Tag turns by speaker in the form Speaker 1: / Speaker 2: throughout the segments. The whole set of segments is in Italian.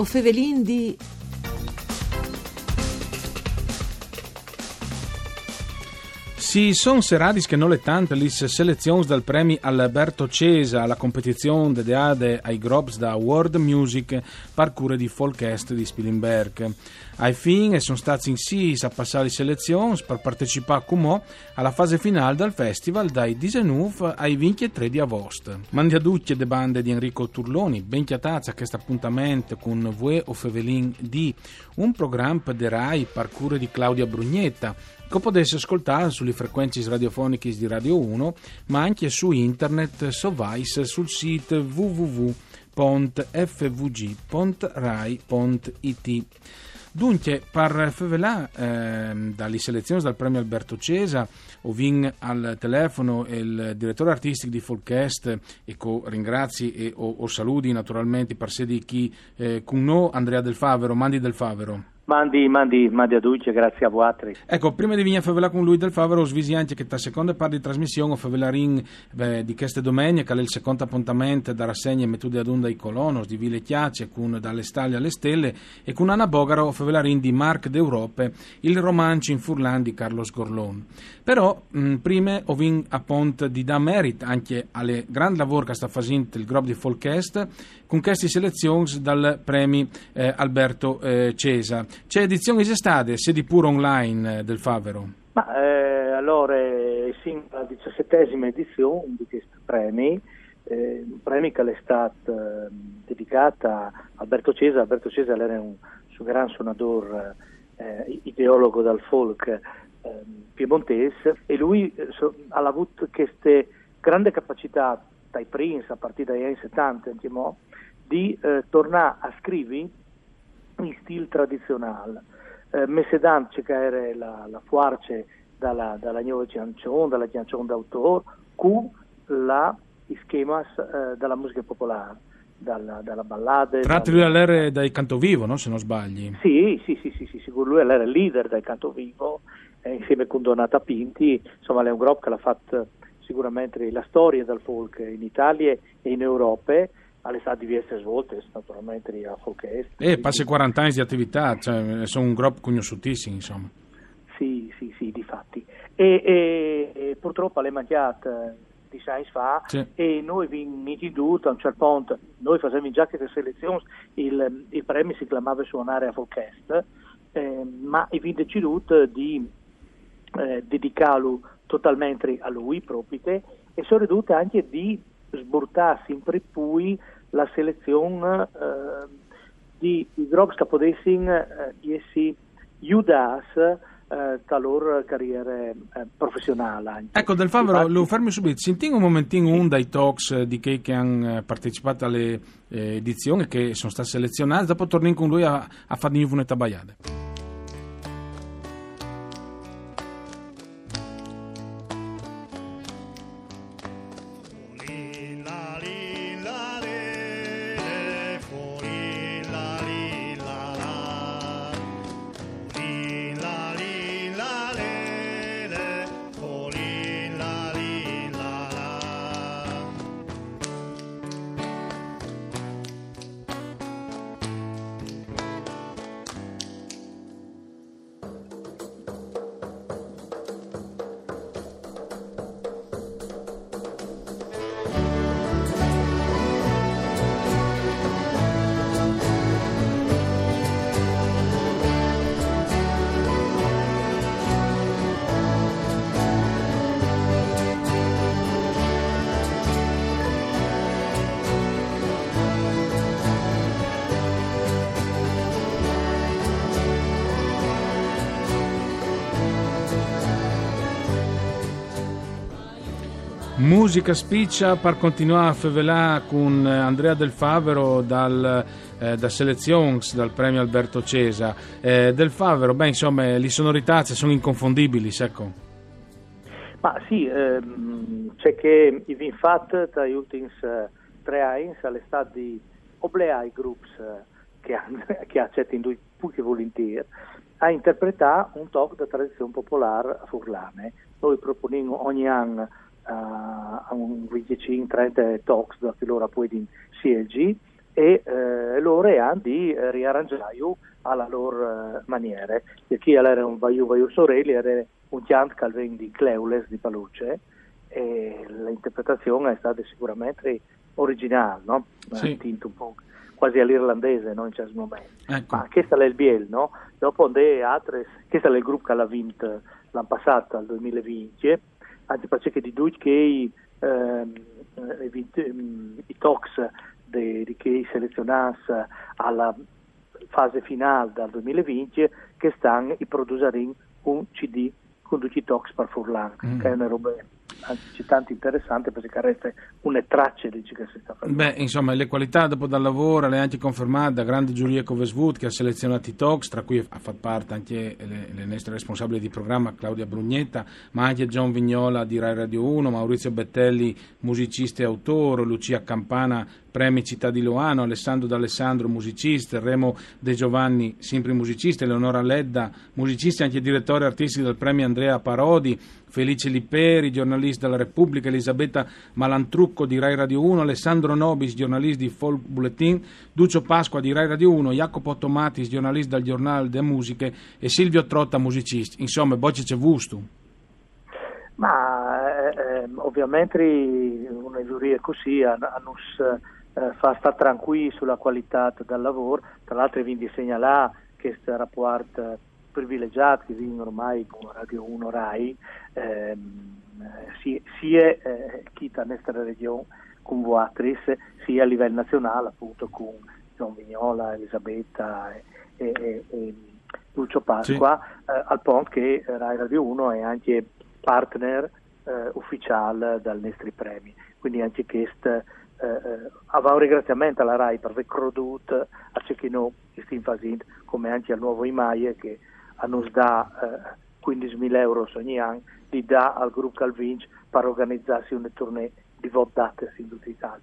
Speaker 1: O fevelin di...
Speaker 2: Si sono serati che non le tante le selezioni dal premio Alberto Cesa alla competizione dedicata ai Grobs da World Music parcure di Folkest di Spilimberg. Ai fine sono stati insis a passare le selezioni per partecipare come alla fase finale del festival dai 19 ai 23 di agosto. Mandi a tutti le bande di Enrico Turloni, ben chiatazza a questo appuntamento con Vue o Fevelin di un programma de Rai parcure di Claudia Brugnetta che potesse ascoltare sulle frequenze radiofoniche di Radio 1, ma anche su internet, so Vice, sul sito www.fvg.rai.it. Dunque, per fevelà eh, dalle selezioni dal premio Alberto Cesa, ho vin al telefono il direttore artistico di Folkest e co ringrazi e o, o saluti naturalmente per sé di chi eh, con noi Andrea Del Favero, Mandi Del Favero.
Speaker 3: Mandi, mandi, mandi a tutti, grazie a voi.
Speaker 2: Ecco, prima di venire a favela con lui del Favero, svisi anche che la seconda parte di trasmissione, favelarin beh, di queste domenica, che è il secondo appuntamento da rassegna metodi ad onda ai colonos di Ville Chiace, con dalle stelle alle stelle, e con Anna Bogaro, favelarin di Marc d'Europe, il romanzo in Furlan di Carlos Gorlon. Però, mh, prima ho vin a pont di da merit anche alle grandi lavori che sta facendo il gruppo di Folkest, con queste selezioni dal premio eh, Alberto eh, Cesa. C'è edizione estate, sedi pure online eh, del Favero?
Speaker 3: Ma eh, allora, sì, la diciassettesima edizione di questi premi, eh, un premio che è stato eh, dedicato a Alberto Cesa. Alberto Cesa era un suo gran suonatore, eh, ideologo dal folk eh, piemontese e lui so, ha avuto queste grandi capacità dai Prince, a partire dagli anni 70, diciamo, di tornare a scrivere in stile tradizionale. Eh, Messedan che era la, la fuarce dalla, dalla nuova canzone, dalla canzone d'autore, con la schema eh, della musica popolare, dalla, dalla ballade.
Speaker 2: Tra l'altro lui era dai canto vivo, no? se non sbagli.
Speaker 3: Sì, sì, sì, sì, sì sicuro, lui era il leader del canto vivo, eh, insieme con Donata Pinti, insomma è un gruppo che l'ha fatto sicuramente la storia del folk in Italia e in Europa alle stati diverse svolte naturalmente a Folkest.
Speaker 2: E passa 40 anni di attività, cioè, sono un gruppo conosciutissimo insomma.
Speaker 3: Sì, sì, sì, di fatti. E, e, e purtroppo le mangiate di sei fa
Speaker 2: sì.
Speaker 3: e noi vi iniziamo a un certo punto, noi facevamo già queste selezioni, il, il premio si chiamava suonare a Folkest, eh, ma vi deciduto di eh, dedicarlo totalmente a lui proprio e sono ridotte anche di sburtarsi in prepui la selezione eh, di, Grobs che potessero eh, essi aiutarsi eh, la loro carriera eh, professionale.
Speaker 2: Ecco, Del Infatti, lo fermi subito. Sentiamo un momentino un dai talks eh, di chi che hanno partecipato alle edizioni che sono state selezionate, dopo torniamo con lui a, a fare di nuovo una tabagliata. Musica spiccia per continuare a fevelare con Andrea Del Favero dal, eh, da Selezions, dal premio Alberto Cesa. Eh, Del Favero, beh, insomma, le sonorità sono inconfondibili, ecco.
Speaker 3: Ma sì, ehm, c'è che i Vinfat tra gli ultimi eh, tre anni all'estate di Oblei Groups eh, che, che accettano due pochi volentieri a interpretare un talk da tradizione popolare a Furlane. Noi proponiamo ogni anno a un 25-30 talks da loro poi in CLG e eh, loro hanno di riarrangiare alla loro eh, maniera. Chi era un Vaiu Vaiu Sorelli era un chant calvin di Cleules di Paluce e l'interpretazione è stata sicuramente originale, no?
Speaker 2: Sì.
Speaker 3: Tinto un po' quasi all'irlandese no? in certi momenti.
Speaker 2: Ecco.
Speaker 3: Ma questa è il Biel, no? Dopo de altre, questo è il gruppo che l'ha vinto l'anno passato, al 2020, anche perché di due che ehm, i, i talks di, di che selezionati alla fase finale del 2020 che stanno i produrre un CD con i talks per Furlan, mm. che è una roba anzi tanto interessante perché resta una traccia di ciò che si sta facendo.
Speaker 2: Beh, insomma, le qualità dopo dal lavoro le ha anche confermate da grande giuria Coveswood che ha selezionato i talks, tra cui ha fatto parte anche le, le nostre responsabili di programma Claudia Brugnetta, ma anche John Vignola di Rai Radio 1, Maurizio Bettelli, musicista e autore, Lucia Campana, premi Città di Loano, Alessandro D'Alessandro, musicista, Remo De Giovanni, sempre musicista, Eleonora Ledda, musicista e anche direttore artistico del premio Andrea Parodi, Felice Lipperi, giornalista della Repubblica, Elisabetta Malantrucco di Rai Radio 1, Alessandro Nobis, giornalista di Folk Bulletin, Duccio Pasqua di Rai Radio 1, Jacopo Tomatis, giornalista del giornale delle musiche e Silvio Trotta, musicista. Insomma, bocce c'è gusto.
Speaker 3: Ma eh, ehm, ovviamente una giuria così hanno eh, fa stare tranquilli sulla qualità del lavoro, tra l'altro vi segnalare che questo rapporto privilegiato che viene ormai con Radio 1 RAI, ehm, sia eh, chi sta nella regione con Voatris, sia a livello nazionale appunto con John Vignola, Elisabetta e, e, e Lucio Pasqua, sì. eh, al punto che Rai Radio 1 è anche partner eh, ufficiale dal nostri premi, quindi anche questo eh, eh aveva un ringraziamento alla RAI per aver creduto a noi stiamo facendo, come anche al nuovo IMAIE che nos dà eh, 15.000 euro ogni anno, li dà al gruppo Calvinci per organizzarsi una tournée di votate in tutta Italia.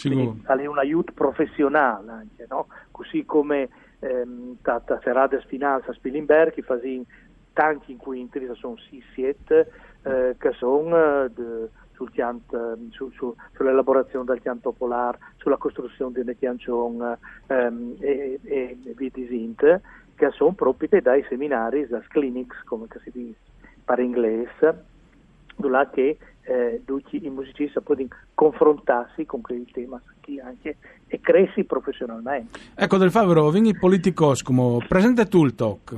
Speaker 3: Quindi è un aiuto professionale anche, no? così come ehm, Tata Serrades Finanza Spilimberg, che fa tanti incontri, sono 6-7, eh, che sono eh, sul chiant, su, su, sull'elaborazione del chianto popolare, sulla costruzione di una chiancione ehm, e, e, e via di che sono proprie dai seminari, dai clinics, come si dice per inglese, dove che eh, tutti i musicisti possono confrontarsi con quei temi anche e cresci professionalmente.
Speaker 2: Ecco, Del Favero, vieni politicos, come presenta tu il talk.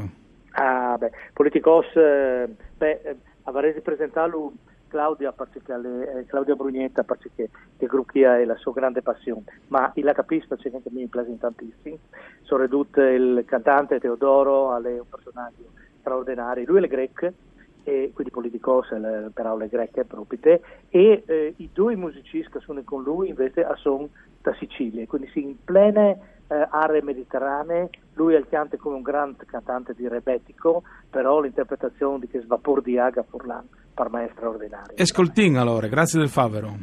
Speaker 3: Ah, beh, politicos, eh, beh, eh, avrei presentato Claudia, le, eh, Claudia Brugnetta perché il gruppo è la sua grande passione, ma il capisco perché anche mi piace tantissimo. Sono ridotto il cantante Teodoro, è un personaggio straordinario, lui è il greco, e quindi politicos per aule greche proprie, e eh, i due musicisti che sono con lui invece sono da Sicilia, quindi si in plene eh, aree mediterranee, lui è il cantante come un grande cantante di rebetico, però l'interpretazione di che svapor di Aga Furlan per me è straordinaria.
Speaker 2: Escoltin allora, grazie del favero.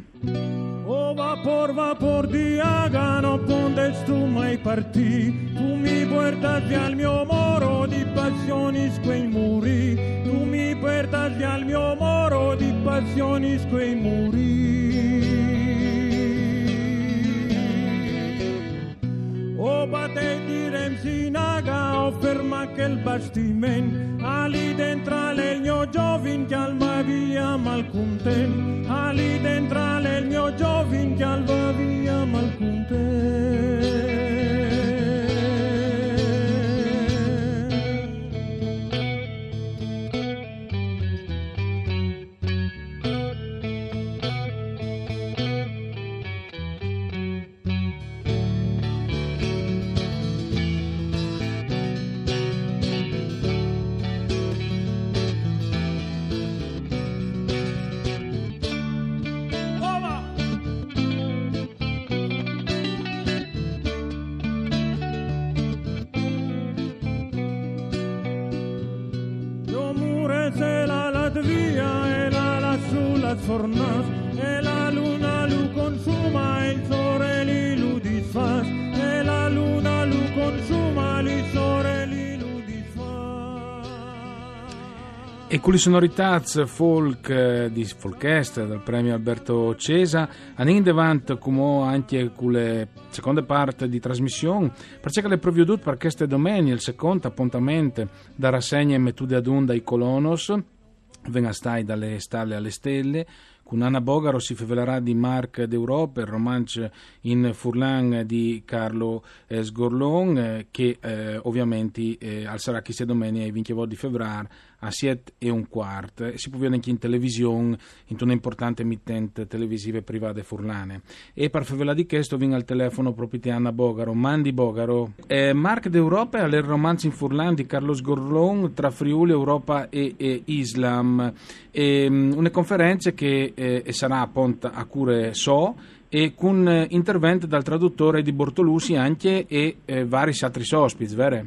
Speaker 4: O vapor, vapor di Aga, no pondes tu mai partì, tu mi portati al mio moro di passioni quei muri, tu mi portati al mio moro di passioni quei muri. O bate direm sinaga o ferma che il bastiment Ali dentro legno giovin che alma via mal content Ali dentro legno giovin che alma via mal sfornas e la luna lu consuma il sole li lu disfas e la luna lu consuma li sole li lu disfas
Speaker 2: E con le sonorità folk eh, di Folkest dal premio Alberto Cesa, andiamo avanti come anche con le seconde parte di trasmissione, perché le provvedute per queste domeniche, il secondo appuntamento da rassegna e mettude ad onda ai colonos, venga stai dalle stalle alle stelle, con Anna Bogaro si fevelerà di Marc d'Europe, il romanzo in Furlan di Carlo eh, Sgorlon, eh, che eh, ovviamente eh, alzerà questa domenica il 20 di febbraio a 7 e un quarto. Si può vedere anche in televisione, in una importante emittente televisiva privata furlane. E per favela di questo viene al telefono proprio di Anna Bogaro. Mandi Bogaro. Eh, Marc d'Europa il romanzo in furlan di Carlo Sgorlon tra Friuli, Europa e, e Islam. E, um, una conferenza che eh, sarà appunto a cure So e con eh, intervento dal traduttore di Bortolussi anche e eh, vari altri ospiti, vero?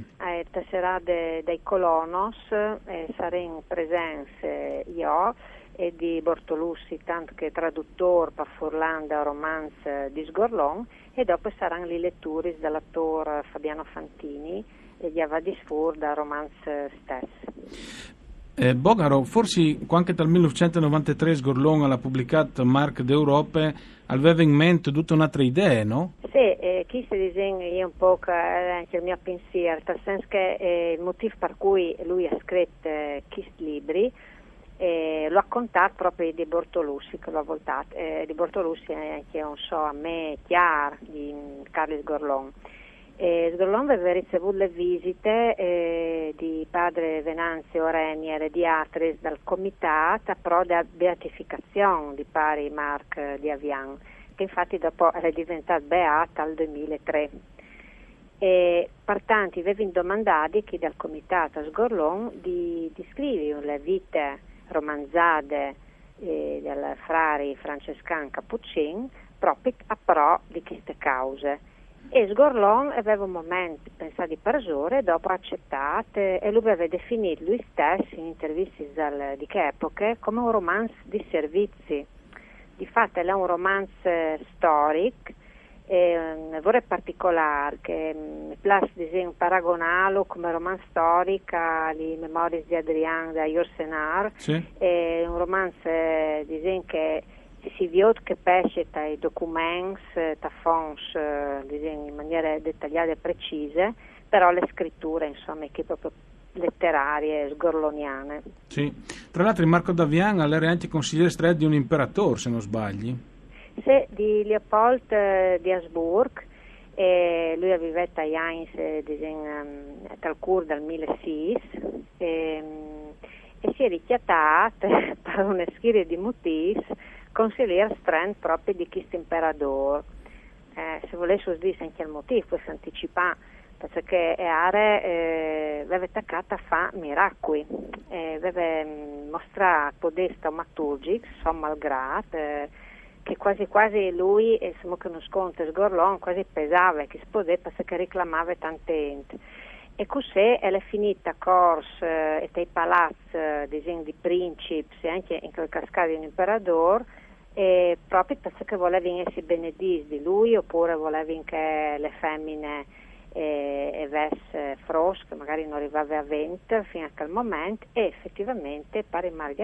Speaker 5: Sarà de, dei colonos, eh, in presenza io e di Bortolussi, tanto che traduttore per Furlanda romanzo di Sgorlon e dopo saranno le letture dall'attore Fabiano Fantini e gli Avadisfur da romanzo stesso.
Speaker 2: Eh, Bogaro, forse anche dal 1993 Sgorlon ha pubblicato Mark d'Europe, aveva in mente tutta un'altra idea, no?
Speaker 5: Sì, eh, si disegna io un po' anche il mio pensiero, nel senso che eh, il motivo per cui lui ha scritto eh, questi libri eh, lo ha contato proprio di Bortolussi, che l'ha voltato. Eh, di Bortolussi è anche, non so, a me chiaro di Carlo Sgorlon. Eh, Sgorlon aveva ricevuto le visite eh, di padre Venanzio Renier di Atris dal comitato pro da beatificazione di pari Marc di Avian, che infatti dopo è diventato beata al 2003. E pertanto aveva domandato chi dal comitato Sgorlon di, di scrivere le vite romanzate eh, del frari francescan Cappuccin proprio a pro di queste cause e Sgorlon aveva un momento pensato di persone e dopo accettato e lui aveva definito lui stesso in interviste di che epoche come un romanzo di servizi. Di fatto è un romanzo storico e um, vorrei particolare che um, plus disegno paragonalo come romanzo storico alle memorie di Adrian da Yorsenar sì. è un romanzo eh, disegno che si vede che pesce dai documenti, da fonti eh, in maniera dettagliata e precise, però le scritture insomma che proprio letterarie, sgorloniane.
Speaker 2: Sì. Tra l'altro Marco Davian era anche consigliere stretto di un imperatore, se non sbagli.
Speaker 5: Sì, di Leopold eh, di Habsburg, e lui aveva a Jains eh, um, dal cur dal 1006 e, e si è richiatato per una serie di motivi consigliere strand proprio di questo imperatore. Eh, se volesse dire anche il motivo, si anticipa perché Are eh, aveva attaccato a fare miracoli, eh, aveva mm, mostrato podesta maturgic, son malgrado, eh, che quasi quasi lui, e siamo che non sconto, sgorlon, quasi pesava, che si poteva perché reclamava tante gente. E così è finita corsa eh, e dei palazzi, eh, disegni di principi, anche in quel cascato di un imperatore, e proprio perché volevi essere benedis di lui oppure volevi che le femmine eh, avesse frosco, magari non arrivava a vento fino a quel momento e effettivamente pare mal di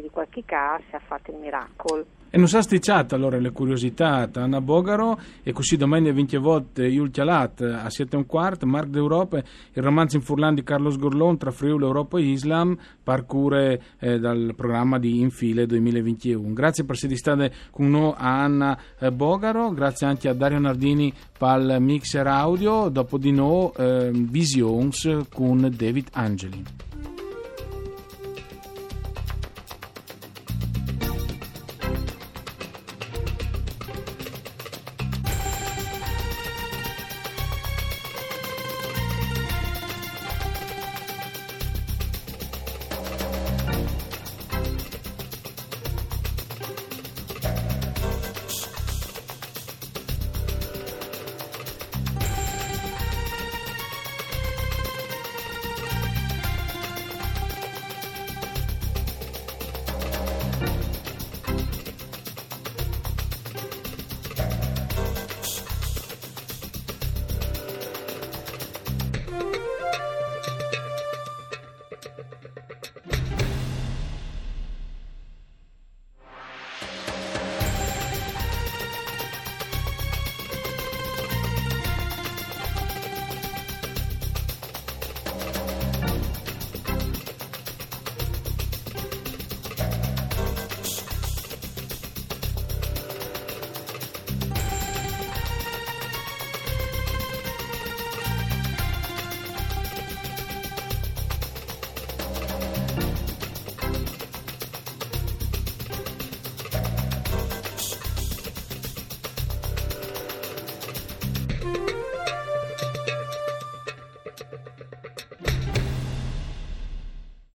Speaker 5: di qualche caso ha fatto il miracolo.
Speaker 2: E non sa sticciata allora le curiosità Anna Bogaro e così domenica 20 volte Iul Chialat a 7 e un quarto, Marc d'Europa, il romanzo in Furlan di Carlo Sgorlon tra Friuli, Europa e Islam, parcure eh, dal programma di Infile 2021. Grazie per essere state con noi a Anna eh, Bogaro, grazie anche a Dario Nardini per il mixer audio, dopo di noi eh, Visions con David Angeli.